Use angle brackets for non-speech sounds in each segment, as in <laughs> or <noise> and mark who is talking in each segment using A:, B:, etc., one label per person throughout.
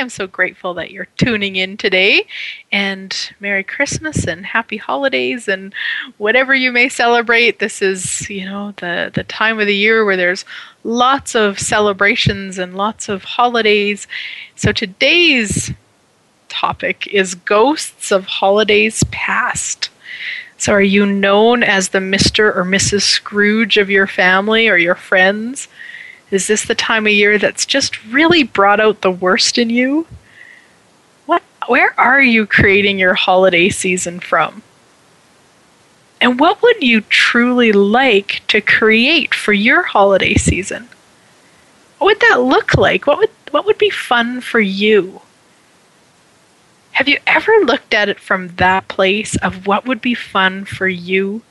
A: I'm so grateful that you're tuning in today. And Merry Christmas and Happy Holidays and whatever you may celebrate. This is, you know, the, the time of the year where there's lots of celebrations and lots of holidays. So today's topic is Ghosts of Holidays Past. So, are you known as the Mr. or Mrs. Scrooge of your family or your friends? Is this the time of year that's just really brought out the worst in you? What where are you creating your holiday season from? And what would you truly like to create for your holiday season? What would that look like? What would what would be fun for you? Have you ever looked at it from that place of what would be fun for you?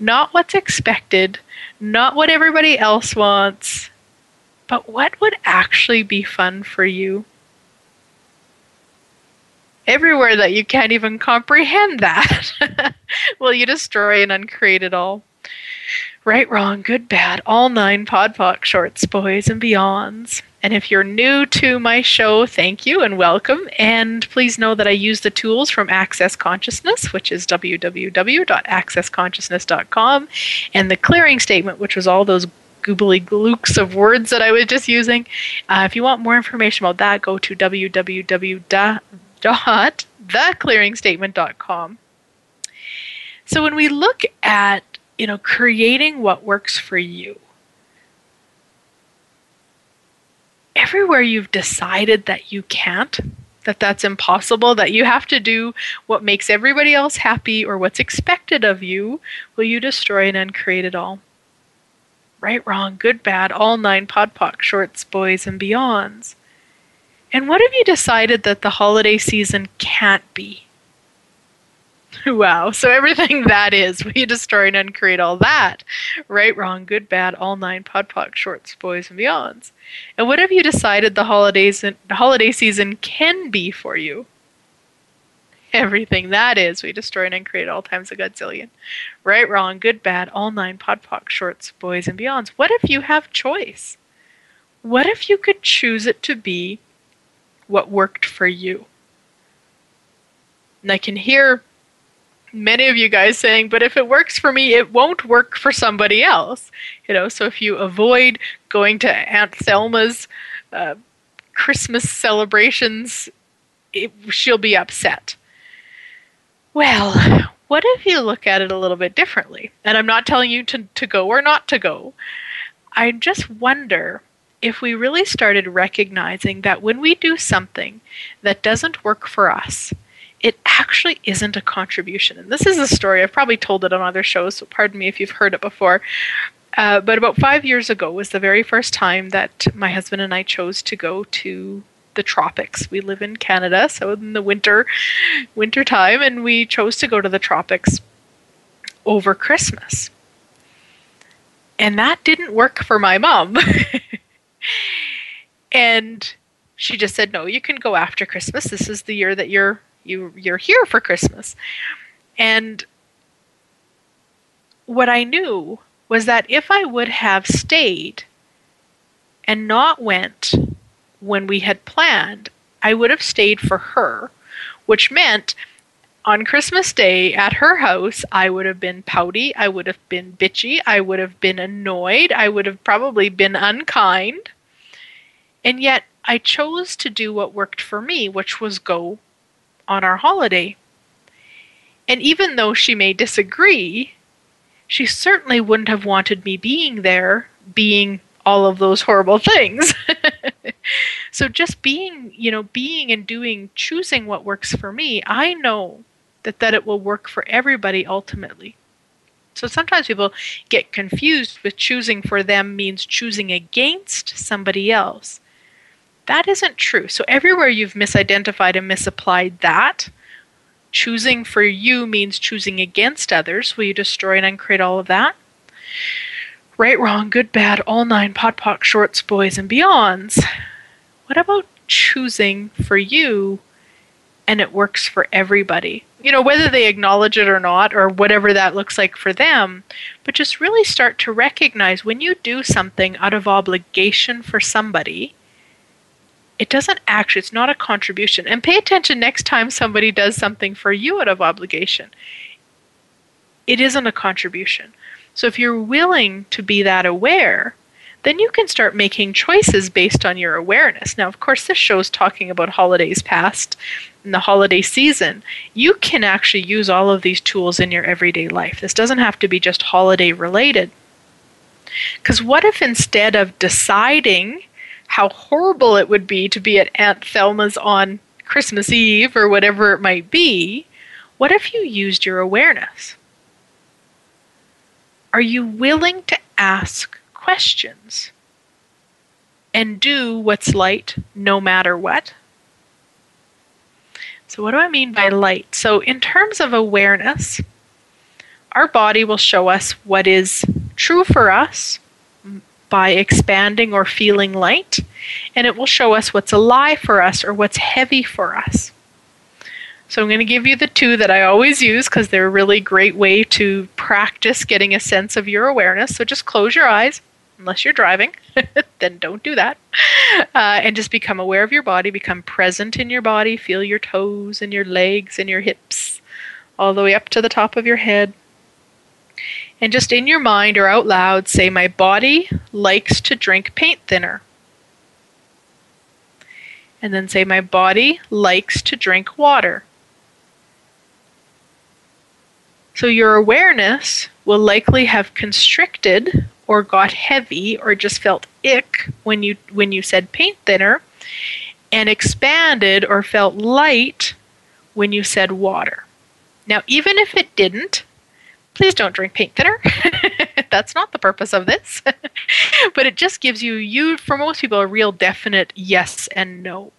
A: Not what's expected, not what everybody else wants, but what would actually be fun for you? Everywhere that you can't even comprehend that, <laughs> will you destroy and uncreate it all? Right, wrong, good, bad, all nine podpoc shorts, boys and beyonds. And if you're new to my show, thank you and welcome. And please know that I use the tools from Access Consciousness, which is www.accessconsciousness.com, and the clearing statement, which was all those goobly glooks of words that I was just using. Uh, if you want more information about that, go to www.theclearingstatement.com. So when we look at you know creating what works for you, everywhere you've decided that you can't, that that's impossible, that you have to do what makes everybody else happy or what's expected of you, will you destroy and uncreate it all? Right, wrong, good, bad, all nine podpoc, shorts, boys, and beyonds. And what have you decided that the holiday season can't be? <laughs> wow, so everything <laughs> that is, we destroy and uncreate all that. Right, wrong, good, bad, all nine podpoc, shorts, boys, and beyonds. And what have you decided the holidays the holiday season can be for you? <laughs> everything that is, we destroy and create all times a godzillion. Right, wrong, good, bad, all nine, podpoc, shorts, boys, and beyonds. What if you have choice? What if you could choose it to be what worked for you? And I can hear many of you guys saying, but if it works for me, it won't work for somebody else. You know, so if you avoid going to Aunt Thelma's uh, Christmas celebrations, it, she'll be upset. Well, what if you look at it a little bit differently? And I'm not telling you to, to go or not to go. I just wonder if we really started recognizing that when we do something that doesn't work for us, it actually isn't a contribution. And this is a story, I've probably told it on other shows, so pardon me if you've heard it before. Uh, but about five years ago was the very first time that my husband and I chose to go to the tropics. We live in Canada, so in the winter winter time and we chose to go to the tropics over Christmas. And that didn't work for my mom. <laughs> and she just said, "No, you can go after Christmas. This is the year that you're you you're here for Christmas." And what I knew was that if I would have stayed and not went when we had planned, I would have stayed for her, which meant on Christmas Day at her house, I would have been pouty, I would have been bitchy, I would have been annoyed, I would have probably been unkind. And yet, I chose to do what worked for me, which was go on our holiday. And even though she may disagree, she certainly wouldn't have wanted me being there, being all of those horrible <laughs> things. So just being, you know, being and doing, choosing what works for me, I know that that it will work for everybody ultimately. So sometimes people get confused with choosing for them means choosing against somebody else. That isn't true. So everywhere you've misidentified and misapplied that, choosing for you means choosing against others. Will you destroy and uncreate all of that? Right, wrong, good, bad, all nine, POD POC, shorts, boys, and beyonds. What about choosing for you and it works for everybody? You know, whether they acknowledge it or not, or whatever that looks like for them, but just really start to recognize when you do something out of obligation for somebody, it doesn't actually, it's not a contribution. And pay attention next time somebody does something for you out of obligation. It isn't a contribution. So if you're willing to be that aware, then you can start making choices based on your awareness. Now, of course, this show is talking about holidays past and the holiday season. You can actually use all of these tools in your everyday life. This doesn't have to be just holiday related. Because what if instead of deciding how horrible it would be to be at Aunt Thelma's on Christmas Eve or whatever it might be, what if you used your awareness? Are you willing to ask questions and do what's light no matter what? So, what do I mean by light? So, in terms of awareness, our body will show us what is true for us by expanding or feeling light, and it will show us what's a lie for us or what's heavy for us. So I'm going to give you the two that I always use because they're a really great way to practice getting a sense of your awareness. So just close your eyes, unless you're driving, <laughs> then don't do that. Uh, and just become aware of your body, become present in your body, feel your toes and your legs and your hips all the way up to the top of your head. And just in your mind or out loud, say, My body likes to drink paint thinner. And then say, My body likes to drink water. So your awareness will likely have constricted or got heavy or just felt ick when you when you said paint thinner and expanded or felt light when you said water. Now even if it didn't, please don't drink paint thinner. <laughs> That's not the purpose of this. <laughs> but it just gives you you for most people a real definite yes and no.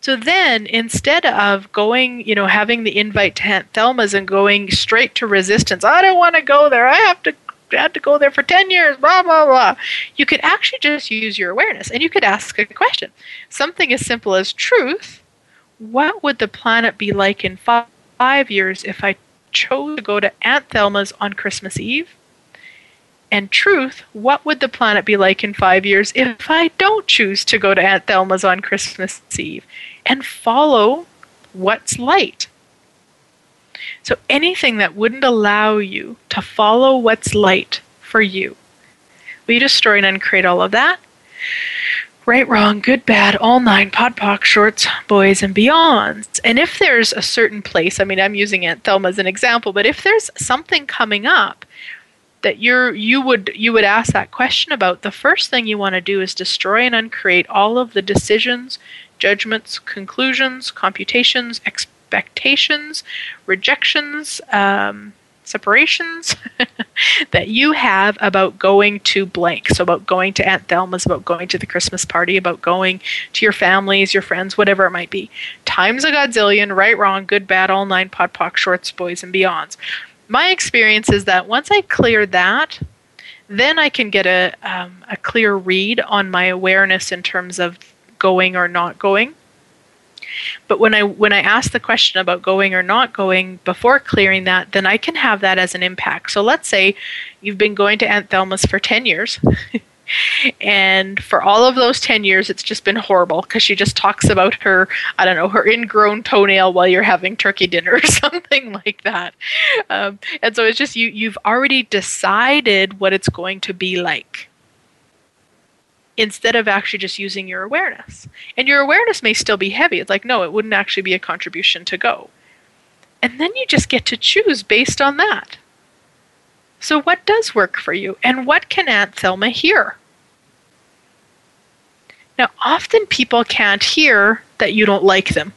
A: So then, instead of going, you know, having the invite to Aunt Thelma's and going straight to resistance, I don't want to go there. I have to Had to go there for 10 years, blah, blah, blah. You could actually just use your awareness and you could ask a question. Something as simple as truth what would the planet be like in five, five years if I chose to go to Aunt Thelma's on Christmas Eve? And truth, what would the planet be like in five years if I don't choose to go to Aunt Thelma's on Christmas Eve? and follow what's light. So anything that wouldn't allow you to follow what's light for you, you destroy and uncreate all of that? Right, wrong, good, bad, all nine, POD POC, shorts, boys, and beyonds. And if there's a certain place, I mean, I'm using Aunt Thelma as an example, but if there's something coming up that you're you would you would ask that question about, the first thing you want to do is destroy and uncreate all of the decisions, judgments, conclusions, computations, expectations, rejections, um, separations <laughs> that you have about going to blank. So, about going to Aunt Thelma's, about going to the Christmas party, about going to your families, your friends, whatever it might be. Times a godzillion, right, wrong, good, bad, all nine, POD POC, shorts, boys, and beyonds. My experience is that once I clear that, then I can get a, um, a clear read on my awareness in terms of going or not going. But when I when I ask the question about going or not going before clearing that, then I can have that as an impact. So let's say you've been going to Aunt Thelma's for 10 years. <laughs> And for all of those 10 years, it's just been horrible because she just talks about her, I don't know, her ingrown toenail while you're having turkey dinner or <laughs> something like that. Um, and so it's just you, you've already decided what it's going to be like instead of actually just using your awareness. And your awareness may still be heavy. It's like, no, it wouldn't actually be a contribution to go. And then you just get to choose based on that. So, what does work for you? And what can Aunt Thelma hear? Now, often people can't hear that you don't like them.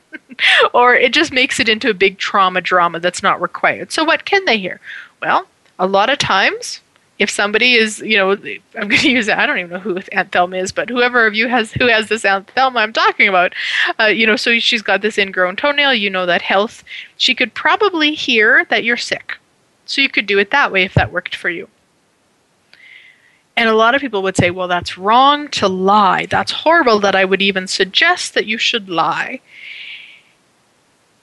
A: <laughs> or it just makes it into a big trauma drama that's not required. So, what can they hear? Well, a lot of times, if somebody is, you know, I'm going to use I don't even know who Aunt Thelma is, but whoever of you has who has this Aunt Thelma I'm talking about, uh, you know, so she's got this ingrown toenail. You know that health. She could probably hear that you're sick so you could do it that way if that worked for you. And a lot of people would say, well, that's wrong to lie. That's horrible that I would even suggest that you should lie.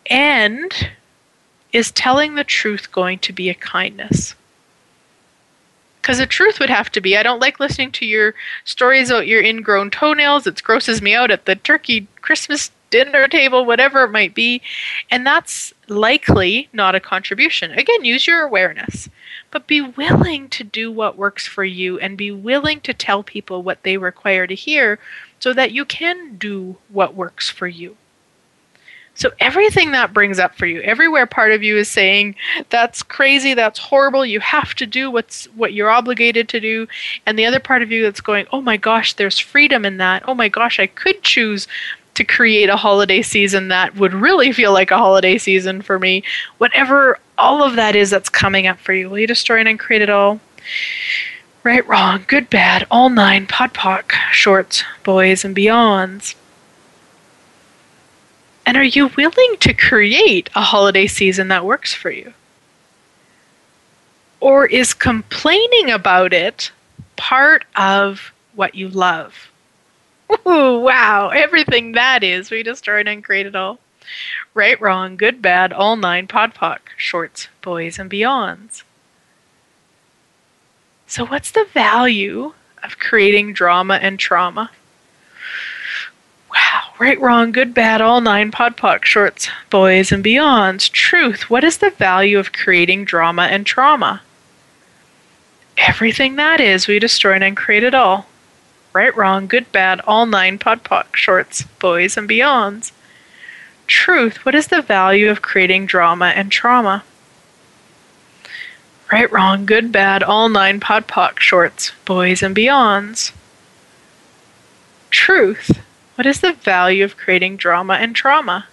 A: And is telling the truth going to be a kindness? Because the truth would have to be I don't like listening to your stories about your ingrown toenails. It grosses me out at the turkey Christmas dinner table, whatever it might be. And that's likely not a contribution. Again, use your awareness, but be willing to do what works for you and be willing to tell people what they require to hear so that you can do what works for you. So everything that brings up for you, everywhere part of you is saying that's crazy, that's horrible, you have to do what's what you're obligated to do, and the other part of you that's going, "Oh my gosh, there's freedom in that. Oh my gosh, I could choose to create a holiday season that would really feel like a holiday season for me. Whatever all of that is that's coming up for you, will you destroy and create it all? Right, wrong, good, bad, all nine, podpoc, shorts, boys, and beyonds. And are you willing to create a holiday season that works for you? Or is complaining about it part of what you love? Ooh, wow, everything that is. We destroyed and created all. Right, wrong, good, bad, all nine, podpoc, shorts, boys, and beyonds. So, what's the value of creating drama and trauma? Right, wrong, good, bad, all nine, podpoc, shorts, boys, and beyonds. Truth, what is the value of creating drama and trauma? Everything that is, we destroyed and created all right, wrong, good, bad, all nine podpoc, shorts, boys, and beyonds. Truth, what is the value of creating drama and trauma? Right, wrong, good, bad, all nine podpoc, shorts, boys, and beyonds. Truth, what is the value of creating drama and trauma?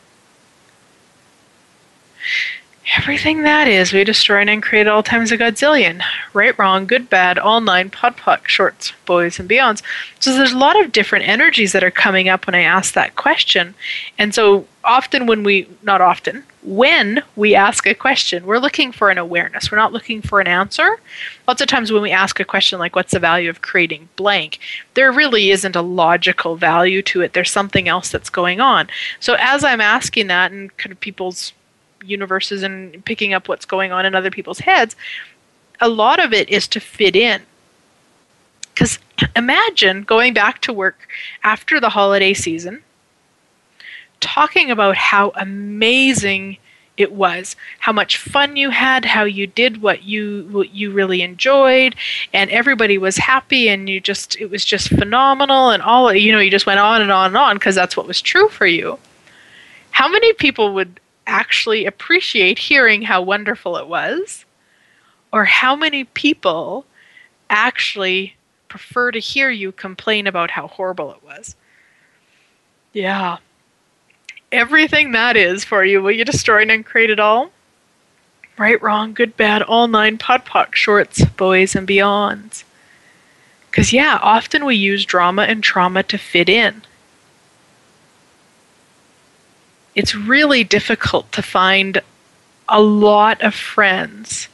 A: Everything that is, we destroy and create all times a godzillion. Right, wrong, good, bad, all nine, podpoc, shorts, boys, and beyonds. So there's a lot of different energies that are coming up when I ask that question. And so often when we, not often, when we ask a question, we're looking for an awareness. We're not looking for an answer. Lots of times when we ask a question like, what's the value of creating blank, there really isn't a logical value to it. There's something else that's going on. So as I'm asking that and kind of people's universes and picking up what's going on in other people's heads, a lot of it is to fit in. Because imagine going back to work after the holiday season, talking about how amazing it was, how much fun you had, how you did what you what you really enjoyed, and everybody was happy, and you just it was just phenomenal, and all you know you just went on and on and on because that's what was true for you. How many people would actually appreciate hearing how wonderful it was, or how many people actually prefer to hear you complain about how horrible it was. Yeah. Everything that is for you, will you destroy and create it all? Right, wrong, good, bad, all nine podpoc, shorts, boys, and beyonds. Because, yeah, often we use drama and trauma to fit in. It's really difficult to find a lot of friends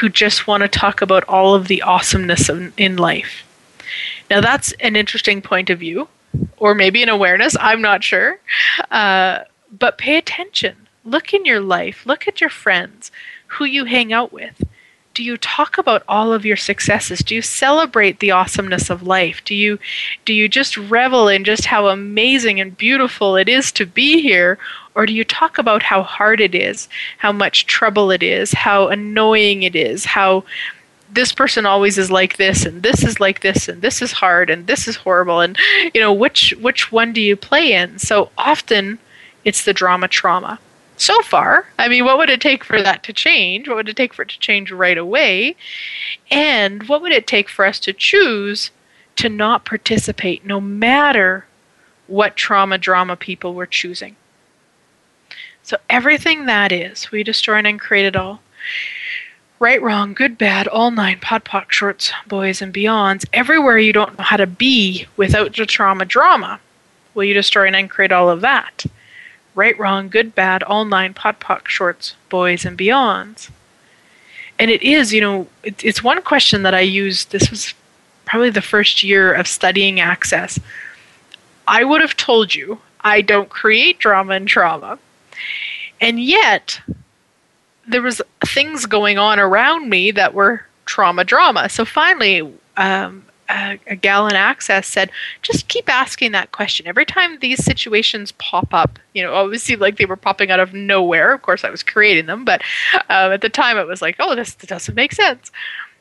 A: who just want to talk about all of the awesomeness of, in life. Now, that's an interesting point of view, or maybe an awareness, I'm not sure. Uh, but pay attention. Look in your life, look at your friends, who you hang out with. Do you talk about all of your successes? Do you celebrate the awesomeness of life? Do you do you just revel in just how amazing and beautiful it is to be here? Or do you talk about how hard it is, how much trouble it is, how annoying it is, how this person always is like this and this is like this and this is hard and this is horrible and you know which which one do you play in so often it's the drama trauma so far. I mean, what would it take for that to change? What would it take for it to change right away? And what would it take for us to choose to not participate no matter what trauma drama people were choosing? So, everything that is, we destroy and create it all. Right, wrong, good, bad, all nine, podpoc, shorts, boys, and beyonds. Everywhere you don't know how to be without the trauma drama, will you destroy and uncreate all of that? Right, wrong, good, bad, all nine, podpoc, shorts, boys, and beyonds. And it is, you know, it, it's one question that I used. This was probably the first year of studying access. I would have told you I don't create drama and trauma. And yet, there was things going on around me that were trauma drama. So finally, um, a, gal in Access said, just keep asking that question. Every time these situations pop up, you know, obviously like they were popping out of nowhere. Of course, I was creating them, but um, at the time it was like, oh, this, this doesn't make sense.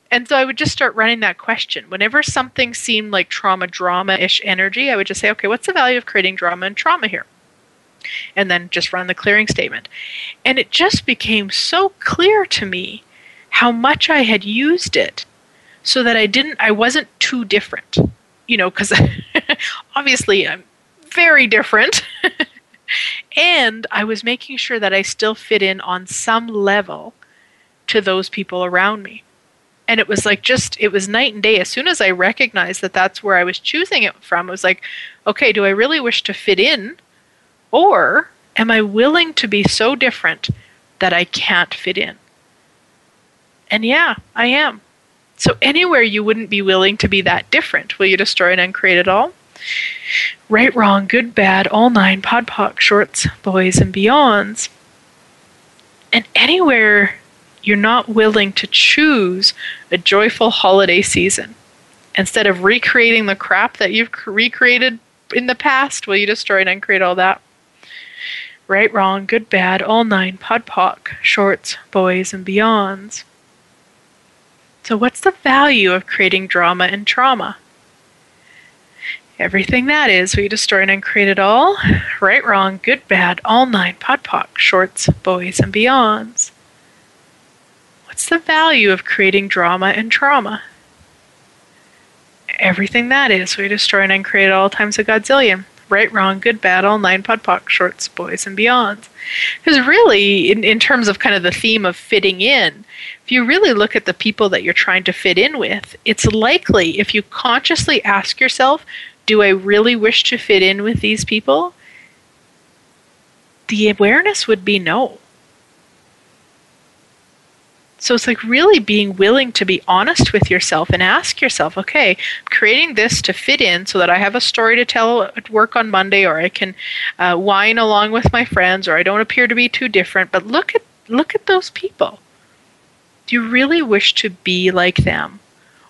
A: And so I would just start running that question. Whenever something seemed like trauma, drama ish energy, I would just say, okay, what's the value of creating drama and trauma here? And then just run the clearing statement. And it just became so clear to me how much I had used it so that I didn't I wasn't too different. You know, cuz <laughs> obviously I'm very different. <laughs> and I was making sure that I still fit in on some level to those people around me. And it was like just, it was night and day. As soon as I recognized that that's where I was choosing it from, it was like, okay, do I really wish to fit in? Or am I willing to be so different that I can't fit in? And yeah, I am. So anywhere you wouldn't be willing to be that different, will you destroy and uncreate it all? Right, wrong, good, bad, all nine, podpoc, shorts, boys, and beyonds. And anywhere you're not willing to choose a joyful holiday season, instead of recreating the crap that you've recreated in the past, will you destroy and uncreate all that? Right, wrong, good, bad, all nine, podpoc, shorts, boys, and beyonds. So, what's the value of creating drama and trauma? Everything that is, we destroy and uncreate it all. Right, wrong, good, bad, all nine, podpoc, shorts, boys, and beyonds. What's the value of creating drama and trauma? Everything that is, we destroy and uncreate it all times a godzillion right, wrong, good, bad, all nine podpoc, shorts, boys, and beyonds. Because really, in, in terms of kind of the theme of fitting in, if you really look at the people that you're trying to fit in with, it's likely if you consciously ask yourself, do I really wish to fit in with these people? The awareness would be no. So it's like really being willing to be honest with yourself and ask yourself, okay, creating this to fit in so that I have a story to tell at work on Monday, or I can uh, whine along with my friends, or I don't appear to be too different. But look at look at those people. Do you really wish to be like them,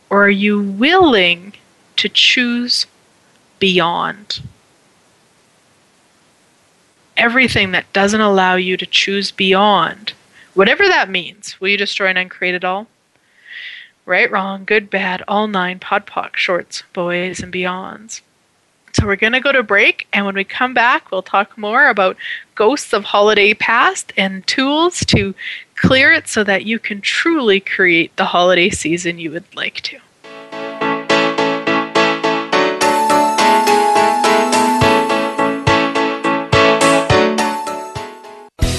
A: or are you willing to choose beyond? Everything that doesn't allow you to choose beyond Whatever that means. Will you destroy and uncreate it all? Right, wrong, good, bad, all nine, podpoc, shorts, boys, and beyonds. So we're going to go to break, and when we come back, we'll talk more about ghosts of holiday past and tools to clear it so that you can truly create the holiday season you would like to.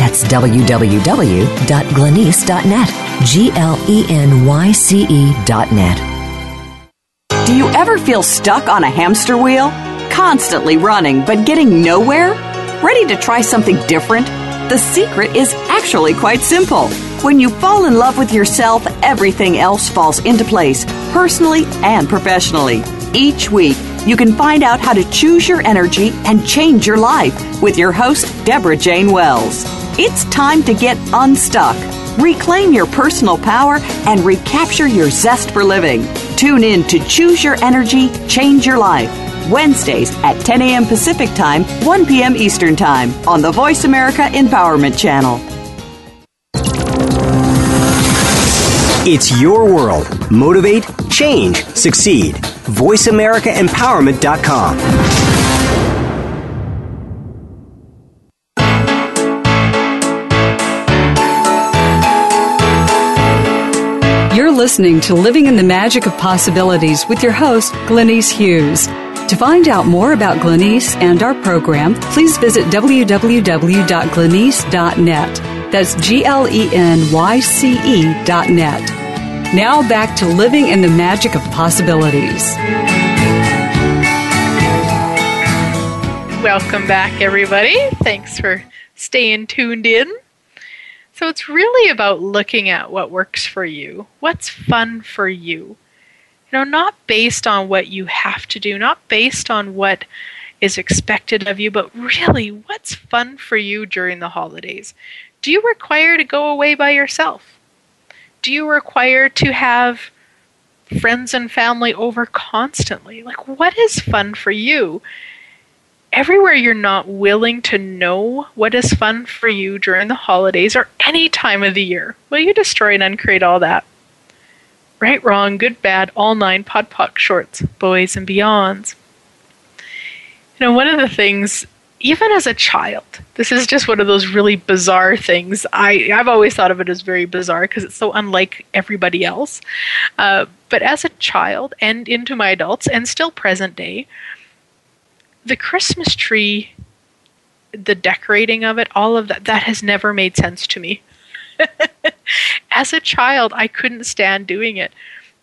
B: That's www.glenyce.net. G L E N Y C E dot net.
C: Do you ever feel stuck on a hamster wheel? Constantly running, but getting nowhere? Ready to try something different? The secret is actually quite simple. When you fall in love with yourself, everything else falls into place, personally and professionally. Each week, you can find out how to choose your energy and change your life with your host, Deborah Jane Wells. It's time to get unstuck, reclaim your personal power, and recapture your zest for living. Tune in to Choose Your Energy, Change Your Life. Wednesdays at 10 a.m. Pacific Time, 1 p.m. Eastern Time on the Voice America Empowerment Channel.
D: It's your world. Motivate, change, succeed. VoiceAmericaEmpowerment.com.
E: listening to Living in the Magic of Possibilities with your host, Glenyce Hughes. To find out more about Glenyce and our program, please visit www.glenyce.net. That's G L E N Y C E dot net. Now back to living in the magic of possibilities.
A: Welcome back, everybody. Thanks for staying tuned in. So, it's really about looking at what works for you, what's fun for you. You know, not based on what you have to do, not based on what is expected of you, but really what's fun for you during the holidays. Do you require to go away by yourself? Do you require to have friends and family over constantly? Like, what is fun for you? Everywhere you're not willing to know what is fun for you during the holidays or any time of the year, will you destroy and uncreate all that? Right, wrong, good, bad, all nine, pod, poc, shorts, boys, and beyonds. You know, one of the things even as a child, this is just one of those really bizarre things. I, I've always thought of it as very bizarre because it's so unlike everybody else. Uh, but as a child and into my adults and still present day, the Christmas tree, the decorating of it, all of that, that has never made sense to me. <laughs> as a child, I couldn't stand doing it.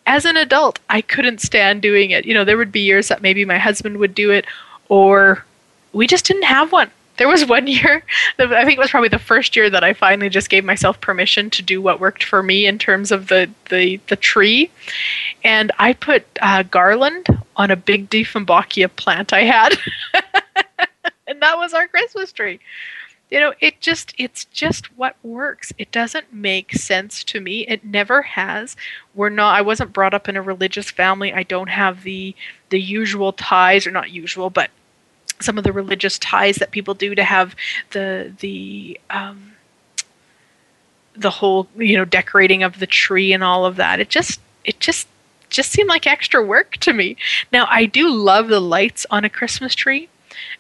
A: As an adult, I couldn't stand doing it. You know, there would be years that maybe my husband would do it or we just didn't have one. There was one year, I think it was probably the first year that I finally just gave myself permission to do what worked for me in terms of the, the, the tree. And I put uh, garland on a big Dieffenbachia plant I had. <laughs> and that was our Christmas tree. You know, it just it's just what works. It doesn't make sense to me. It never has. We're not I wasn't brought up in a religious family. I don't have the the usual ties or not usual, but some of the religious ties that people do to have the the um, the whole you know decorating of the tree and all of that. It just it just just seemed like extra work to me. Now I do love the lights on a Christmas tree.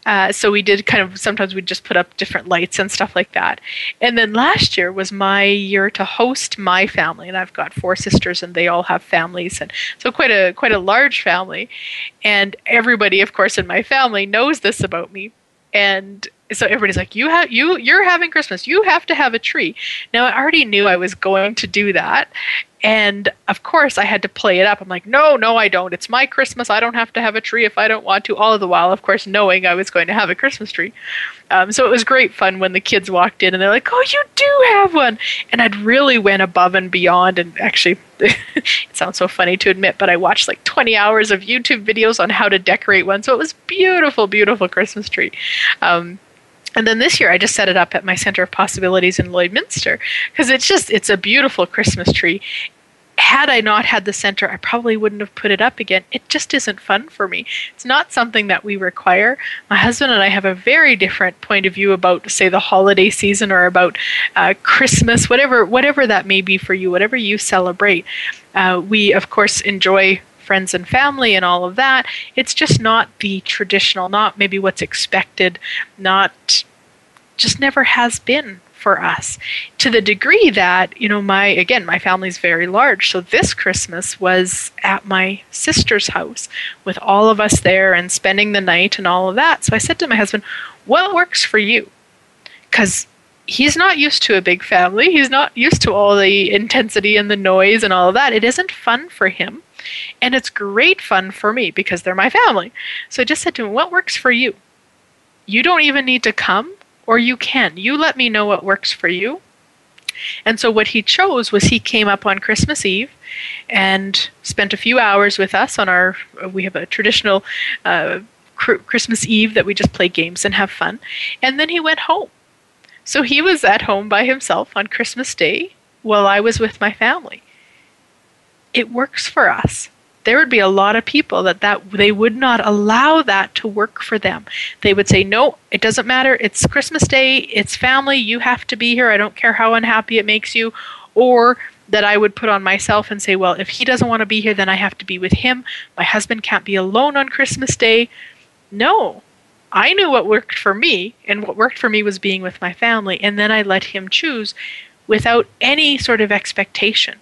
A: Uh, so we did kind of sometimes we'd just put up different lights and stuff like that. And then last year was my year to host my family, and I've got four sisters, and they all have families, and so quite a quite a large family. And everybody, of course, in my family knows this about me. And so everybody's like, "You have you you're having Christmas. You have to have a tree." Now I already knew I was going to do that, and of course, I had to play it up. I'm like, no, no, I don't. It's my Christmas. I don't have to have a tree if I don't want to. All of the while, of course, knowing I was going to have a Christmas tree. Um, so it was great fun when the kids walked in and they're like, oh, you do have one. And I'd really went above and beyond. And actually, <laughs> it sounds so funny to admit, but I watched like 20 hours of YouTube videos on how to decorate one. So it was beautiful, beautiful Christmas tree. Um, and then this year, I just set it up at my Center of Possibilities in Lloydminster because it's just it's a beautiful Christmas tree. had I not had the center, I probably wouldn't have put it up again. It just isn't fun for me. It's not something that we require. My husband and I have a very different point of view about, say, the holiday season or about uh, Christmas, whatever, whatever that may be for you, whatever you celebrate. Uh, we, of course, enjoy friends and family and all of that. It's just not the traditional, not maybe what's expected, not just never has been for us. To the degree that you know my again my family's very large so this christmas was at my sister's house with all of us there and spending the night and all of that. So i said to my husband what works for you? Because he's not used to a big family. He's not used to all the intensity and the noise and all of that. It isn't fun for him and it's great fun for me because they're my family. So i just said to him what works for you? You don't even need to come or you can. You let me know what works for you. And so what he chose was he came up on Christmas Eve and spent a few hours with us on our. We have a traditional uh, Christmas Eve that we just play games and have fun, and then he went home. So he was at home by himself on Christmas Day while I was with my family. It works for us there would be a lot of people that, that they would not allow that to work for them. They would say, No, it doesn't matter. It's Christmas Day, it's family, you have to be here. I don't care how unhappy it makes you. Or that I would put on myself and say, Well, if he doesn't want to be here, then I have to be with him. My husband can't be alone on Christmas Day. No, I knew what worked for me, and what worked for me was being with my family, and then I let him choose without any sort of expectation.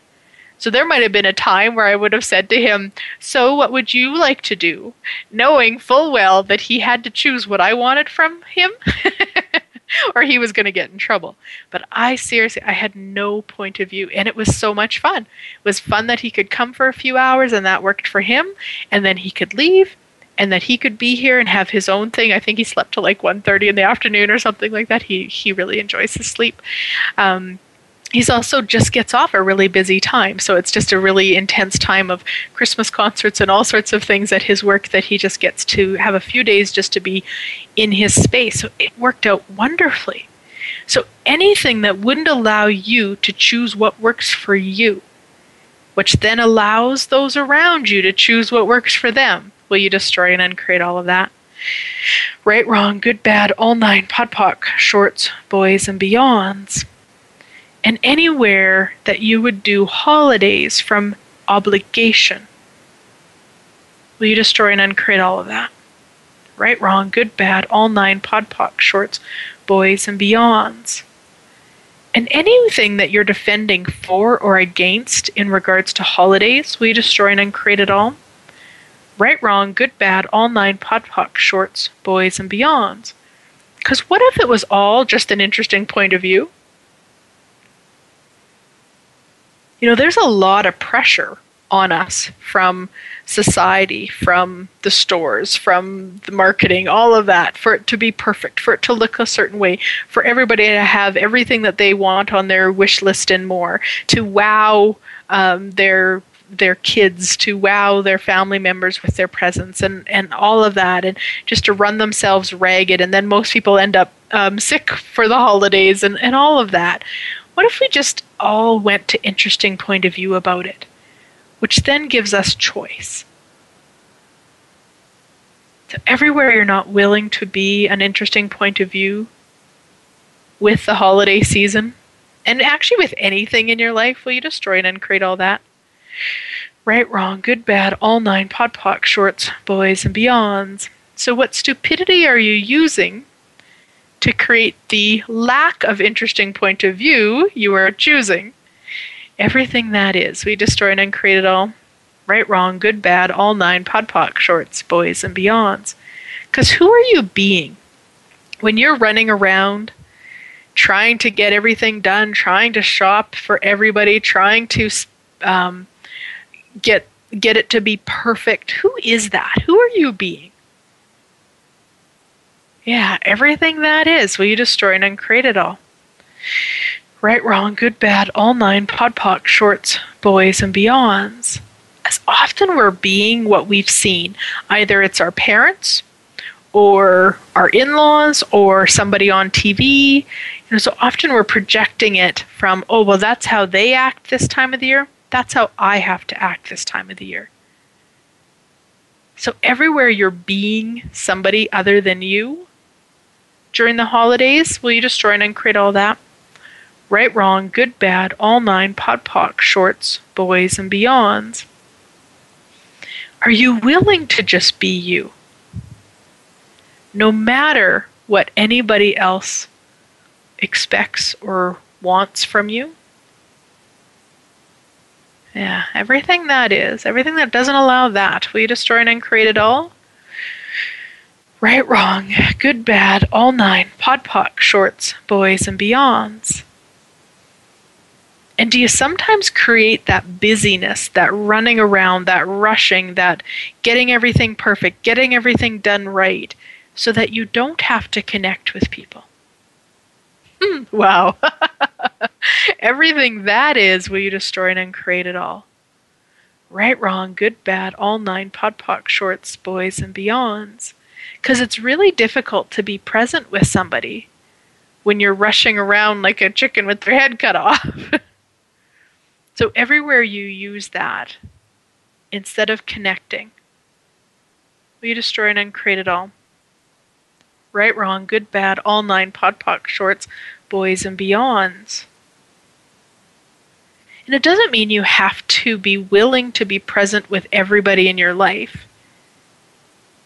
A: So there might have been a time where I would have said to him, So what would you like to do? Knowing full well that he had to choose what I wanted from him. <laughs> or he was going to get in trouble. But I seriously, I had no point of view, and it was so much fun. It was fun that he could come for a few hours, and that worked for him, and then he could leave, and that he could be here and have his own thing. I think he slept till like 1.30 in the afternoon or something like that. He he really enjoys his sleep. Um, he's also just gets off a really busy time. So it's just a really intense time of Christmas concerts and all sorts of things at his work that he just gets to have a few days just to be in his space. So it worked out wonderfully. So anything that wouldn't allow you to choose what works for you, which then allows those around you to choose what works for them, will you destroy and uncreate all of that? Right, wrong, good, bad, all nine, podpoc, shorts, boys, and beyonds and anywhere that you would do holidays from obligation. Will you destroy and uncreate all of that? Right, wrong, good, bad, all nine podpoc shorts, boys, and beyonds. And anything that you're defending for or against in regards to holidays, will you destroy and uncreate it all? Right, wrong, good, bad, all nine podpoc shorts, boys, and beyonds. Because what if it was all just an interesting point of view? You know, there's a lot of pressure on us from society, from the stores, from the marketing, all of that, for it to be perfect, for it to look a certain way, for everybody to have everything that they want on their wish list and more, to wow um, their their kids to wow their family members with their presence and, and all of that and just to run themselves ragged and then most people end up um, sick for the holidays and, and all of that what if we just all went to interesting point of view about it, which then gives us choice? So everywhere you're not willing to be an interesting point of view with the holiday season, and actually with anything in your life, will you destroy and uncreate all that? Right, wrong, good, bad, all nine, podpoc, shorts, boys, and beyonds. So, what stupidity are you using to create the lack of interesting point of view you are choosing. Everything that is, we destroy and uncreate it all. Right, wrong, good, bad, all nine, podpoc, shorts, boys, and beyonds. Because who are you being? When you're running around trying to get everything done, trying to shop for everybody, trying to um, get get it to be perfect. Who is that? Who are you being? Yeah, everything that is, will you destroy and uncreate it all? Right, wrong, good, bad, all nine, podpoc, shorts, boys, and beyonds. As often we're being what we've seen. Either it's our parents, or our in laws, or somebody on TV. You know, so often we're projecting it from, oh, well, that's how they act this time of the year. That's how I have to act this time of the year. So, everywhere you're being somebody other than you during the holidays, will you destroy and uncreate all that? Right, wrong, good, bad, all nine, pod, poc, shorts, boys, and beyonds. Are you willing to just be you? No matter what anybody else expects or wants from you? Yeah, everything that is, everything that doesn't allow that, will you destroy and uncreate it all? Right, wrong, good, bad, all nine, pod, poc, shorts, boys, and beyonds. And do you sometimes create that busyness, that running around, that rushing, that getting everything perfect, getting everything done right, so that you don't have to connect with people? Hmm, wow. <laughs> everything that is, will you destroy and uncreate it all? Right, wrong, good, bad, all nine, pod, poc, shorts, boys, and beyonds. Because it's really difficult to be present with somebody when you're rushing around like a chicken with their head cut off. <laughs> So everywhere you use that, instead of connecting, will you destroy and uncreate it all? Right, wrong, good, bad, all nine podpoc shorts, boys and beyonds. And it doesn't mean you have to be willing to be present with everybody in your life.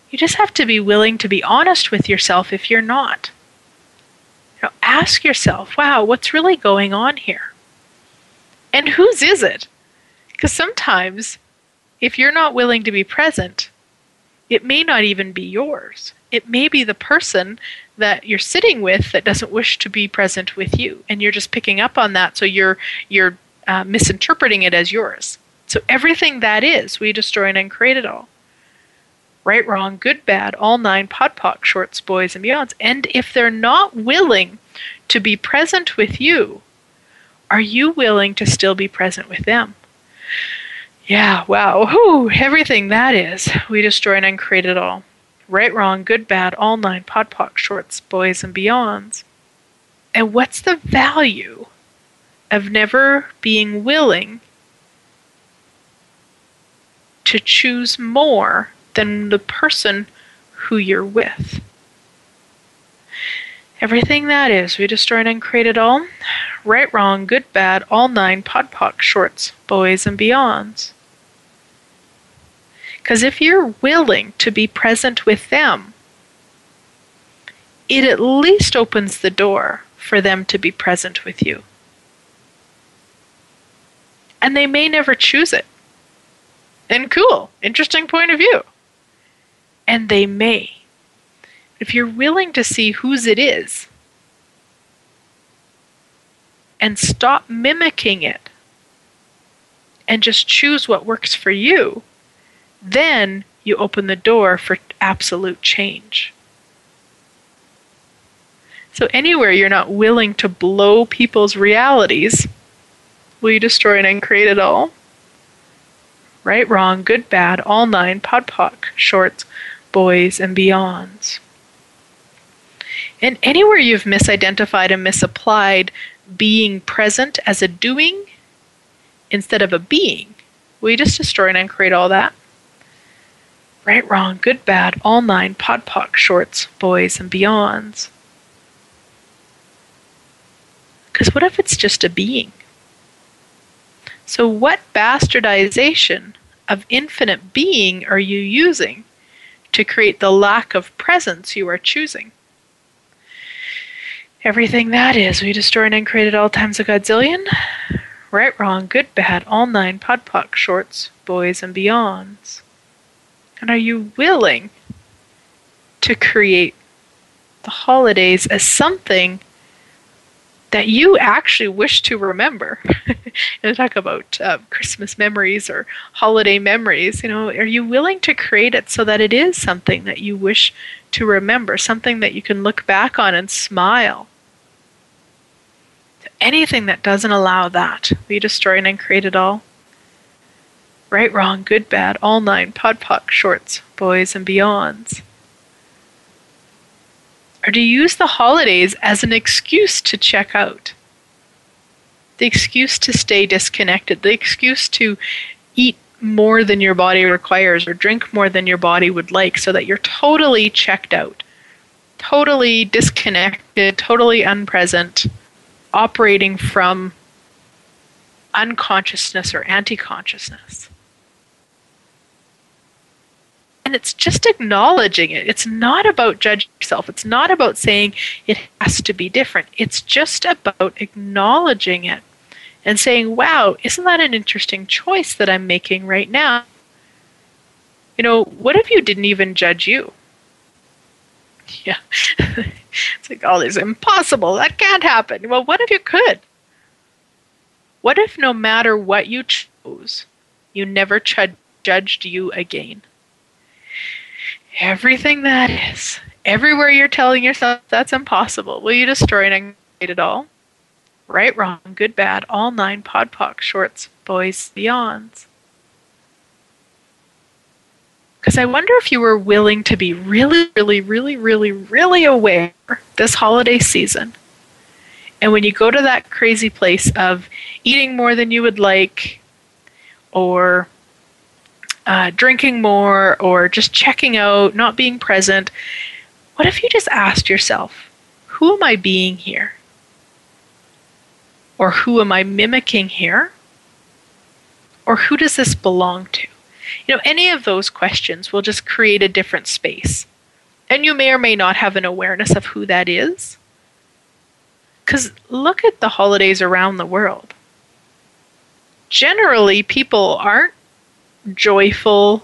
A: You just have to be willing to be honest with yourself if you're not. You know, ask yourself, wow, what's really going on here? And whose is it? Because sometimes, if you're not willing to be present, it may not even be yours. It may be the person that you're sitting with that doesn't wish to be present with you, and you're just picking up on that, so you're you're uh, misinterpreting it as yours. So everything that is, we destroy and uncreate it all. Right, wrong, good, bad, all nine, podpoc, shorts, boys, and beyonds. And if they're not willing to be present with you, are you willing to still be present with them? Yeah, wow. Whew, everything that is. We destroy and uncreate it all. Right, wrong, good, bad, all nine, podpoc, shorts, boys, and beyonds. And what's the value of never being willing to choose more than the person who you're with? Everything that is, we destroy and uncreate it all. Right, wrong, good, bad, all nine, podpoc, shorts, boys, and beyonds. Because if you're willing to be present with them, it at least opens the door for them to be present with you. And they may never choose it. And cool, interesting point of view. And they may if you're willing to see whose it is and stop mimicking it and just choose what works for you, then you open the door for absolute change. So, anywhere you're not willing to blow people's realities, will you destroy and uncreate it all? Right, wrong, good, bad, all nine, podpoc, shorts, boys, and beyonds. And anywhere you've misidentified and misapplied being present as a doing instead of a being, you just destroy and uncreate all that? Right, wrong, good, bad, all nine, podpoc, shorts, boys, and beyonds. Because what if it's just a being? So, what bastardization of infinite being are you using to create the lack of presence you are choosing? Everything that is, we destroy and uncreate at all times a godzillion. Right, wrong, good, bad, all nine, podpoc, shorts, boys, and beyonds. And are you willing to create the holidays as something that you actually wish to remember? <laughs> and talk about uh, Christmas memories or holiday memories. You know, are you willing to create it so that it is something that you wish to remember, something that you can look back on and smile? anything that doesn't allow that, we destroy and uncreate it all. Right, wrong, good, bad, all nine, podpoc, shorts, boys, and beyonds. Or to use the holidays as an excuse to check out? the excuse to stay disconnected, the excuse to eat more than your body requires or drink more than your body would like so that you're totally checked out, totally disconnected, totally unpresent, operating from unconsciousness or anti consciousness. And it's just acknowledging it. It's not about judging yourself. It's not about saying it has to be different. It's just about acknowledging it and saying, wow, isn't that an interesting choice that I'm making right now? You know, what if you didn't even judge you? <laughs> Yeah. it's like, oh, this is impossible. That can't happen. Well, what if you could? What if no matter what you chose, you never ch- judged you again? Everything that is, everywhere you're telling yourself that's impossible, will you destroy and create it all? Right, wrong, good, bad, all nine podpoc shorts, boys, beyonds. Because I wonder if you were willing to be really, really, really, really, really aware this holiday season and when you go to that crazy place of eating more than you would like, or uh, drinking more, or just checking out, not being present, what if you just asked yourself, who am I being here? Or who am I mimicking here? Or who does this belong to? You know, any of those questions will just create a different space. And you may or may not have an awareness of who that is. Because look at the holidays around the world. Generally, people aren't joyful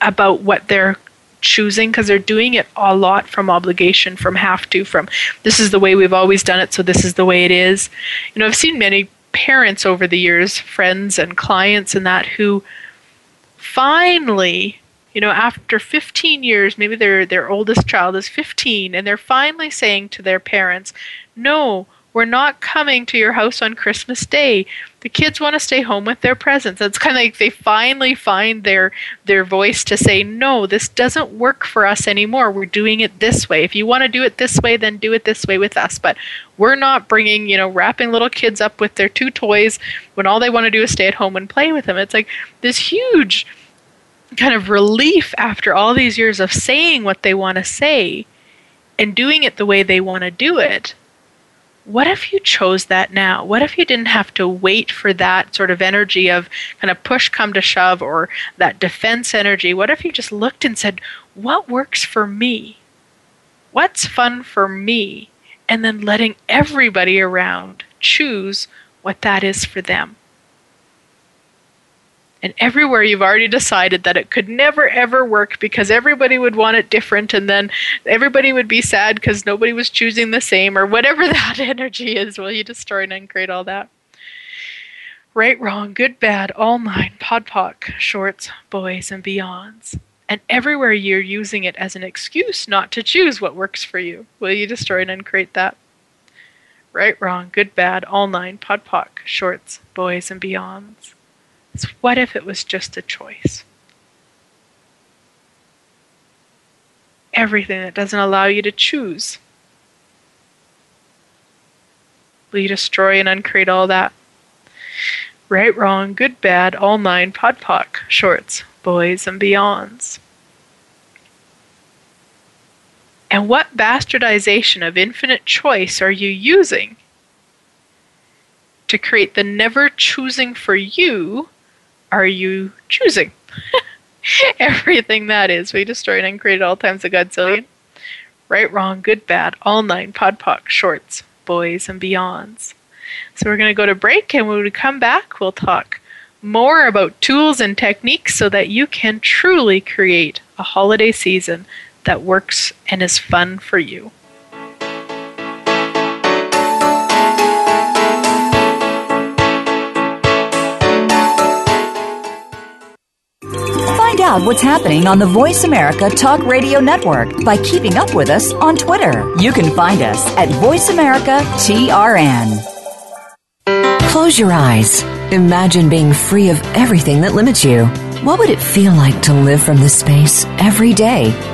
A: about what they're choosing because they're doing it a lot from obligation, from have to, from this is the way we've always done it, so this is the way it is. You know, I've seen many parents over the years, friends and clients, and that who finally you know, after 15 years, maybe their their oldest child is 15, and they're finally saying to their parents, "No, we're not coming to your house on Christmas Day. The kids want to stay home with their presents." It's kind of like they finally find their their voice to say, "No, this doesn't work for us anymore. We're doing it this way. If you want to do it this way, then do it this way with us. But we're not bringing, you know, wrapping little kids up with their two toys when all they want to do is stay at home and play with them." It's like this huge kind of relief after all these years of saying what they want to say and doing it the way they want to do it. What if you chose that now? What if you didn't have to wait for that sort of energy of kind of push come to shove or that defense energy? What if you just looked and said, What works for me? What's fun for me? And then letting everybody around choose what that is for them and everywhere you've already decided that it could never ever work because everybody would want it different and then everybody would be sad because nobody was choosing the same or whatever <laughs> that energy is. Will you destroy and uncreate all that? Right wrong good bad all nine podpoc shorts boys and beyonds. And everywhere you're using it as an excuse not to choose what works for you. Will you destroy and uncreate that? Right wrong good bad all nine podpoc shorts boys and beyonds is what if it was just a choice? Everything that doesn't allow you to choose. Will you destroy and uncreate all that? Right, wrong, good, bad, all nine, podpoc, shorts, boys, and beyonds. And what bastardization of infinite choice are you using to create the never choosing for you are you choosing? <laughs> Everything that is. We destroyed and created all times a godzillion. Right, wrong, good, bad, all nine, podpoc, shorts, boys, and beyonds. So we're going to go to break, and when we come back, we'll talk more about tools and techniques so that you can truly create a holiday season that works and is fun for you.
F: Out what's happening on the Voice America Talk Radio Network by keeping up with us on Twitter. You can find us at Voice America TRN.
B: Close your eyes. Imagine being free of everything that limits you. What would it feel like to live from this space every day?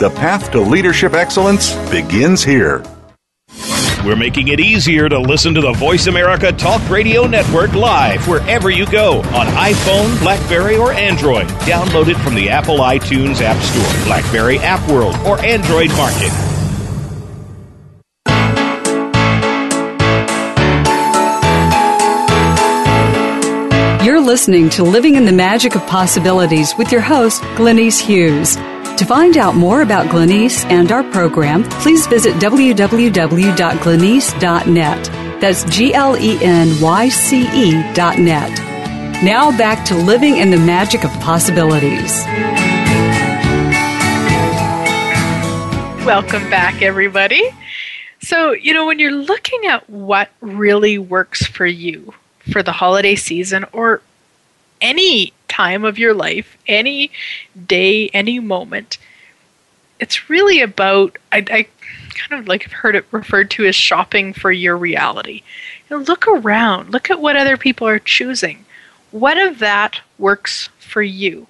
G: The path to leadership excellence begins here.
H: We're making it easier to listen to the Voice America Talk Radio Network live wherever you go on iPhone, Blackberry, or Android. Download it from the Apple iTunes App Store, Blackberry App World, or Android Market.
E: You're listening to Living in the Magic of Possibilities with your host, Glenyce Hughes. To find out more about Glenyce and our program, please visit www.glenyce.net. That's G L E N Y C E dot net. Now back to living in the magic of possibilities.
A: Welcome back, everybody. So, you know, when you're looking at what really works for you for the holiday season or any time of your life, any day, any moment. It's really about, I, I kind of like have heard it referred to as shopping for your reality. You know, look around, look at what other people are choosing. What of that works for you?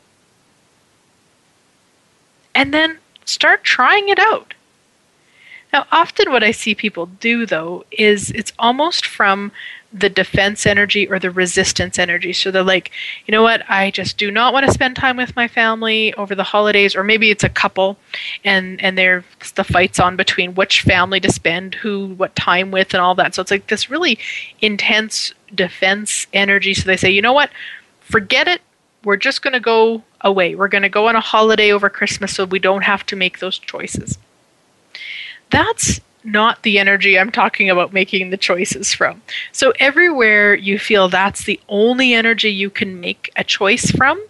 A: And then start trying it out. Now, often what I see people do, though, is it's almost from the defense energy or the resistance energy. So they're like, you know what, I just do not want to spend time with my family over the holidays, or maybe it's a couple and and there's the fights on between which family to spend who what time with and all that. So it's like this really intense defense energy. So they say, you know what, forget it. We're just going to go away. We're going to go on a holiday over Christmas so we don't have to make those choices. That's not the energy I'm talking about making the choices from. So, everywhere you feel that's the only energy you can make a choice from,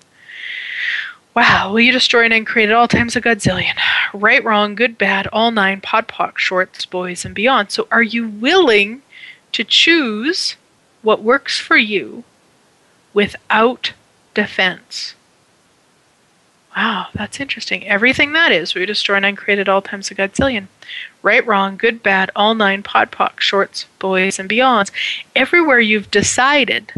A: wow, will you destroy and create at all times a godzillion? Right, wrong, good, bad, all nine, podpoc, shorts, boys, and beyond. So, are you willing to choose what works for you without defense? Wow, that's interesting. Everything that is, we destroy and create at all times a godzillion. Right, wrong, good, bad, all nine, podpoc, shorts, boys, and beyonds. Everywhere you've decided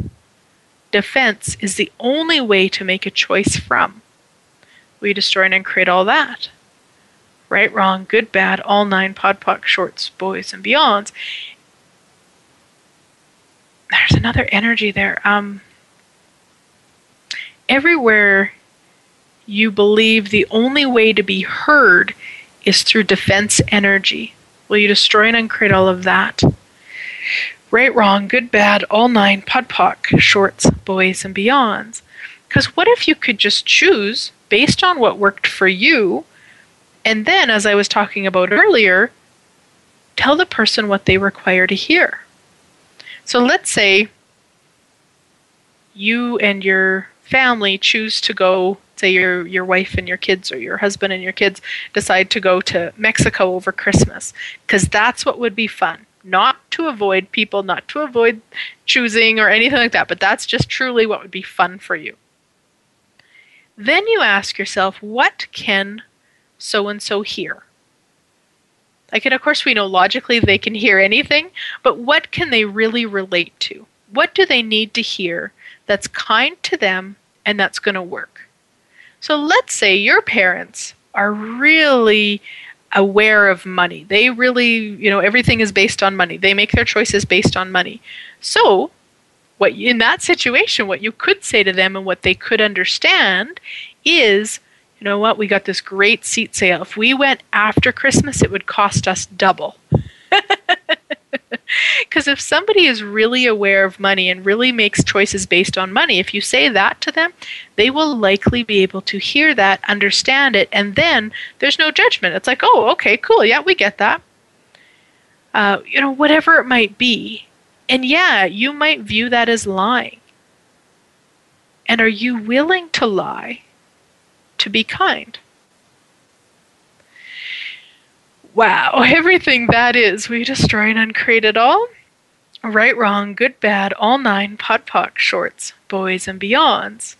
A: defense is the only way to make a choice from. We destroy and create all that. Right, wrong, good, bad, all nine, podpoc, shorts, boys, and beyonds. There's another energy there. Um, everywhere you believe the only way to be heard is through defense energy. Will you destroy and uncreate all of that? Right, wrong, good, bad, all nine, podpoc, shorts, boys, and beyonds. Because what if you could just choose based on what worked for you, and then, as I was talking about earlier, tell the person what they require to hear? So let's say you and your family choose to go say your your wife and your kids or your husband and your kids decide to go to Mexico over Christmas because that's what would be fun. Not to avoid people not to avoid choosing or anything like that but that's just truly what would be fun for you. Then you ask yourself what can so and so hear? Like and of course we know logically they can hear anything but what can they really relate to? What do they need to hear that's kind to them and that's going to work so let's say your parents are really aware of money. They really, you know, everything is based on money. They make their choices based on money. So, what in that situation, what you could say to them and what they could understand is, you know what, we got this great seat sale. If we went after Christmas, it would cost us double. <laughs> <laughs> Because if somebody is really aware of money and really makes choices based on money, if you say that to them, they will likely be able to hear that, understand it, and then there's no judgment. It's like, oh, okay, cool, yeah, we get that. Uh, you know, whatever it might be. And yeah, you might view that as lying. And are you willing to lie to be kind? Wow, <laughs> everything that is, we destroy and uncreate it all. Right, wrong, good, bad, all nine, POD POC, shorts, boys, and beyonds.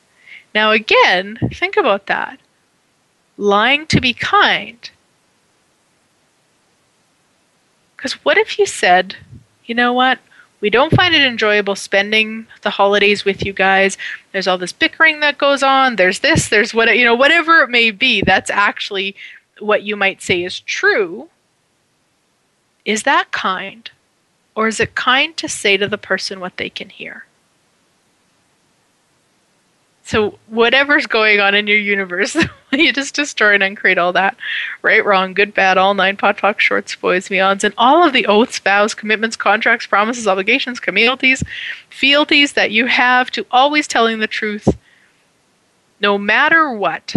A: Now, again, think about that. Lying to be kind. Because what if you said, you know what? We don't find it enjoyable spending the holidays with you guys. There's all this bickering that goes on. There's this, there's what, you know, whatever it may be. That's actually what you might say is true. Is that kind? Or is it kind to say to the person what they can hear? So, whatever's going on in your universe, <laughs> you just destroy and uncreate all that. Right, wrong, good, bad, all nine, POD, POC, shorts, boys, beyonds, and all of the oaths, vows, commitments, contracts, promises, obligations, communities, fealties that you have to always telling the truth, no matter what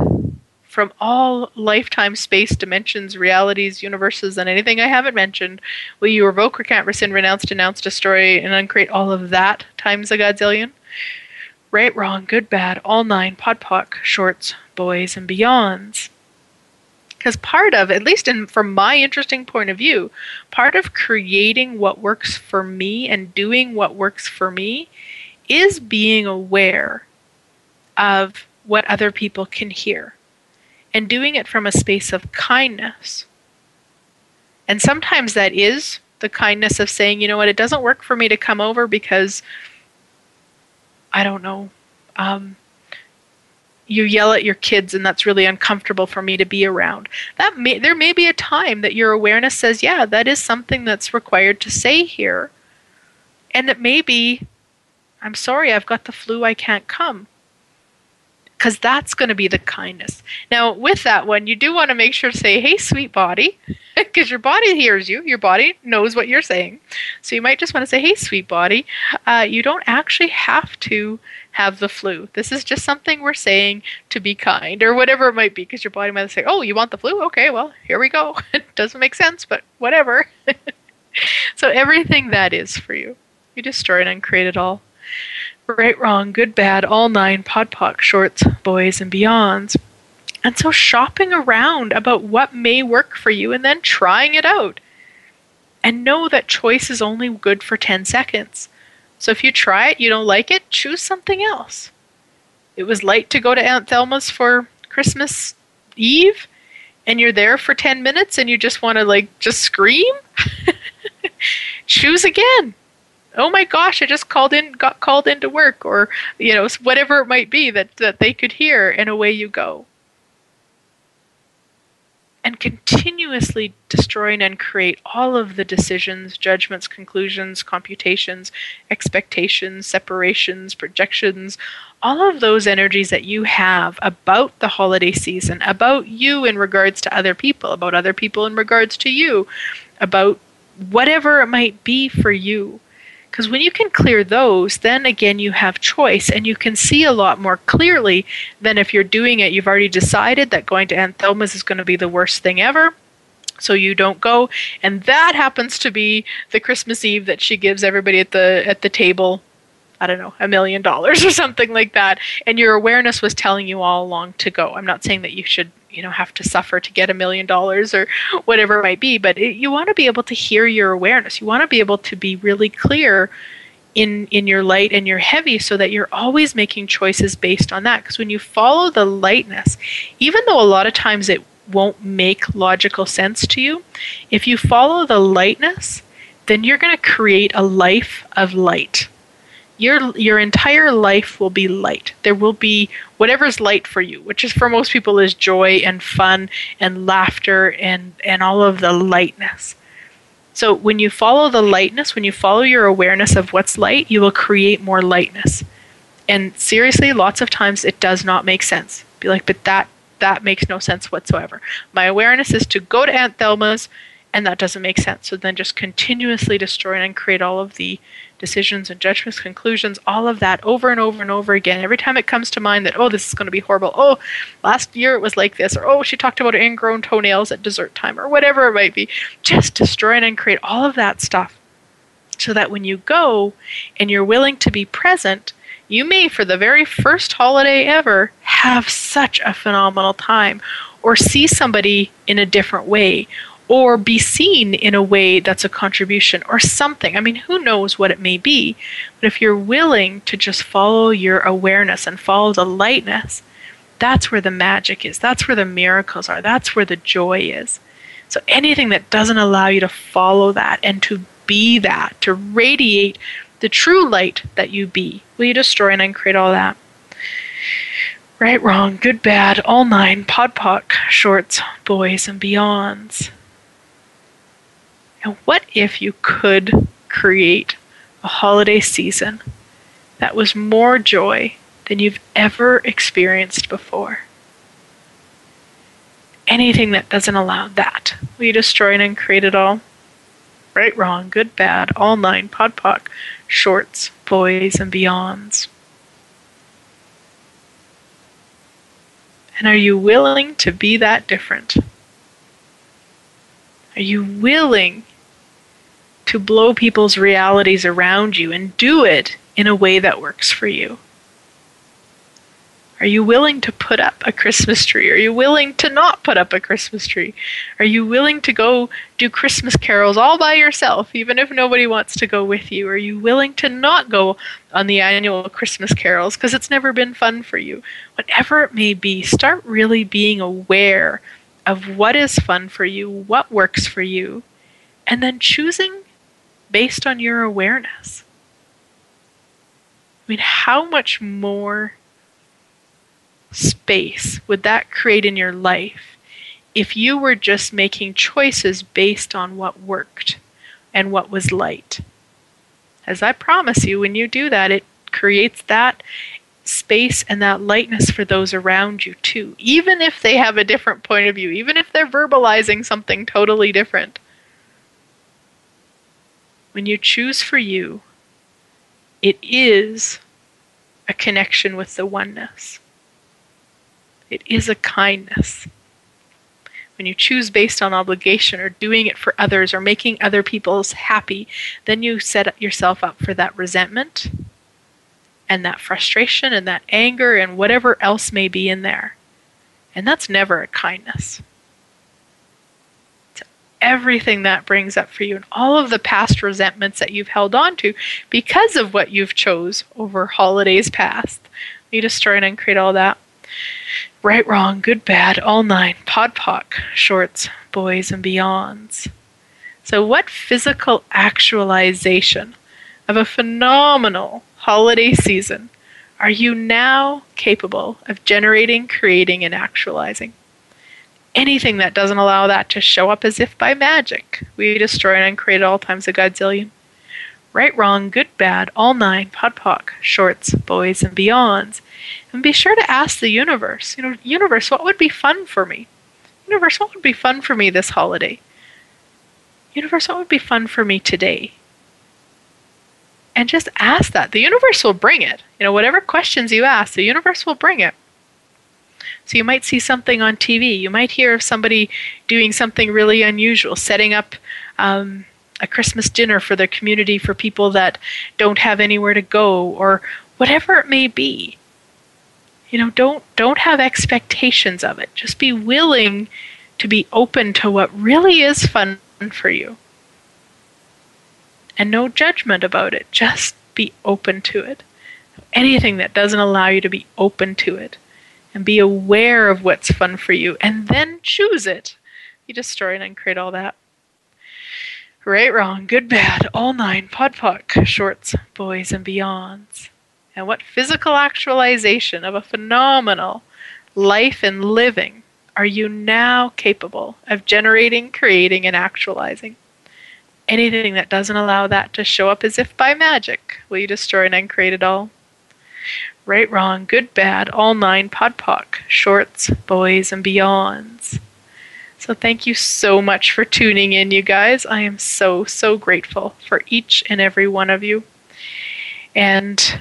A: from all lifetime space dimensions, realities, universes, and anything I haven't mentioned, will you revoke, recant, rescind, renounce, denounce, destroy, and uncreate all of that times a godzillion? Right, wrong, good, bad, all nine, POD POC, shorts, boys, and beyonds. Because part of, at least in, from my interesting point of view, part of creating what works for me and doing what works for me is being aware of what other people can hear and doing it from a space of kindness. And sometimes that is the kindness of saying, you know what, it doesn't work for me to come over because I don't know. Um, you yell at your kids and that's really uncomfortable for me to be around that may there may be a time that your awareness says yeah that is something that's required to say here and that maybe i'm sorry i've got the flu i can't come because that's going to be the kindness. Now, with that one, you do want to make sure to say, hey, sweet body, <laughs> because your body hears you. Your body knows what you're saying. So you might just want to say, hey, sweet body, uh, you don't actually have to have the flu. This is just something we're saying to be kind, or whatever it might be, because your body might say, oh, you want the flu? Okay, well, here we go. <laughs> it doesn't make sense, but whatever. <laughs> so everything that is for you, you destroy it and create it all. Right, wrong, good, bad, all nine, podpoc shorts, boys, and beyonds. And so shopping around about what may work for you and then trying it out. And know that choice is only good for 10 seconds. So if you try it, you don't like it, choose something else. It was late to go to Aunt Thelma's for Christmas Eve, and you're there for 10 minutes and you just want to like just scream. <laughs> choose again oh my gosh, I just called in, got called into work, or you know, whatever it might be that that they could hear, and away you go. And continuously destroying and create all of the decisions, judgments, conclusions, computations, expectations, separations, projections, all of those energies that you have about the holiday season, about you in regards to other people, about other people in regards to you, about whatever it might be for you because when you can clear those, then again you have choice and you can see a lot more clearly than if you're doing it. You've already decided that going to Aunt Thelma's is going to be the worst thing ever. So you don't go, and that happens to be the Christmas Eve that she gives everybody at the at the table I don't know, a million dollars or <laughs> something like that. And your awareness was telling you all along to go. I'm not saying that you should, you know, have to suffer to get a million dollars or whatever it might be, but it, you want to be able to hear your awareness. You want to be able to be really clear in in your light and your heavy so that you're always making choices based on that because when you follow the lightness even though a lot of times it won't make logical sense to you if you follow the lightness then you're going to create a life of light your your entire life will be light. There will be whatever's light for you, which is for most people is joy and fun and laughter and and all of the lightness. So when you follow the lightness, when you follow your awareness of what's light, you will create more lightness. And seriously, lots of times it does not make sense. Be like, but that that makes no sense whatsoever. My awareness is to go to Aunt Thelma's, and that doesn't make sense. So then just continuously destroy and create all of the decisions and judgments, conclusions, all of that over and over and over again. Every time it comes to mind that, oh, this is going to be horrible. Oh, last year it was like this. Or, oh, she talked about ingrown toenails at dessert time, or whatever it might be. Just destroy and create all of that stuff so that when you go and you're willing to be present, you may, for the very first holiday ever, have such a phenomenal time or see somebody in a different way or be seen in a way that's a contribution or something. I mean, who knows what it may be, but if you're willing to just follow your awareness and follow the lightness, that's where the magic is. That's where the miracles are. That's where the joy is. So anything that doesn't allow you to follow that and to be that, to radiate the true light that you be, will you destroy and uncreate all that? Right, wrong, good, bad, all nine, podpoc, shorts, boys, and beyonds. And what if you could create a holiday season that was more joy than you've ever experienced before? Anything that doesn't allow that, will you destroy and create it all? Right, wrong, good, bad, all nine, podpoc, shorts, boys, and beyonds. And are you willing to be that different? Are you willing to blow people's realities around you and do it in a way that works for you? Are you willing to put up a Christmas tree? Are you willing to not put up a Christmas tree? Are you willing to go do Christmas carols all by yourself, even if nobody wants to go with you? Are you willing to not go on the annual Christmas carols because it's never been fun for you? Whatever it may be, start really being aware of what is fun for you, what works for you, and then choosing based on your awareness. I mean, how much more space would that create in your life if you were just making choices based on what worked and what was light? As I promise you, when you do that, it creates that space and that lightness for those around you too, even if they have a different point of view, even if they're verbalizing something totally different. When you choose for you, it is a connection with the oneness. It is a kindness. When you choose based on obligation or doing it for others or making other people's happy, then you set yourself up for that resentment and that frustration and that anger and whatever else may be in there. And that's never a kindness. Everything that brings up for you and all of the past resentments that you've held on to because of what you've chose over holidays past. You destroy and uncreate all that. Right, wrong, good, bad, all nine, podpoc, shorts, boys, and beyonds. So, what physical actualization of a phenomenal holiday season are you now capable of generating, creating, and actualizing? Anything that doesn't allow that to show up as if by magic, we destroy and create all times a godzillion. Right, wrong, good, bad, all nine, podpoc, shorts, boys, and beyonds. And be sure to ask the universe, you know, universe, what would be fun for me? Universe, what would be fun for me this holiday? Universe, what would be fun for me today? and just ask that. The universe will bring it. You know, whatever questions you ask, the universe will bring it. So you might see something on TV. You might hear of somebody doing something really unusual, setting up um, a Christmas dinner for their community for people that don't have anywhere to go, or whatever it may be. You know, don't don't have expectations of it. Just be willing to be open to what really is fun for you and no judgment about it. Just be open to it. Anything that doesn't allow you to be open to it and be aware of what's fun for you and then choose it. You destroy and uncreate all that. Right, wrong, good, bad, all nine, podpoc, shorts, boys, and beyonds. And what physical actualization of a phenomenal life and living are you now capable of generating, creating, and actualizing? anything that doesn't allow that to show up as if by magic will you destroy and uncreate it all. Right, Wrong, Good, Bad, All Nine, Podpoc, Shorts, Boys, and Beyonds. So thank you so much for tuning in, you guys. I am so, so grateful for each and every one of you. And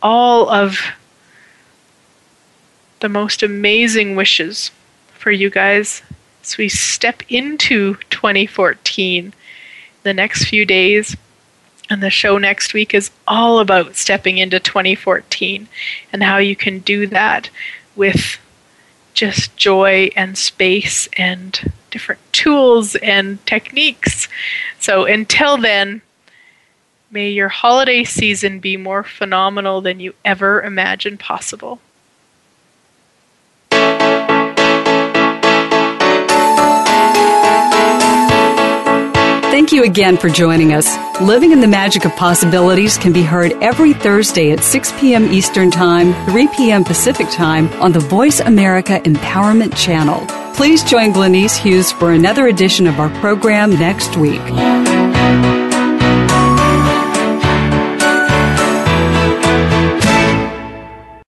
A: all of the most amazing wishes for you guys as we step into 2014 the next few days. And the show next week is all about stepping into 2014 and how you can do that with just joy and space and different tools and techniques. So until then, may your holiday season be more phenomenal than you ever imagined possible.
E: Thank you again for joining us. Living in the Magic of Possibilities can be heard every Thursday at 6 p.m. Eastern Time, 3 p.m. Pacific Time on the Voice America Empowerment Channel. Please join Glenyce Hughes for another edition of our program next week.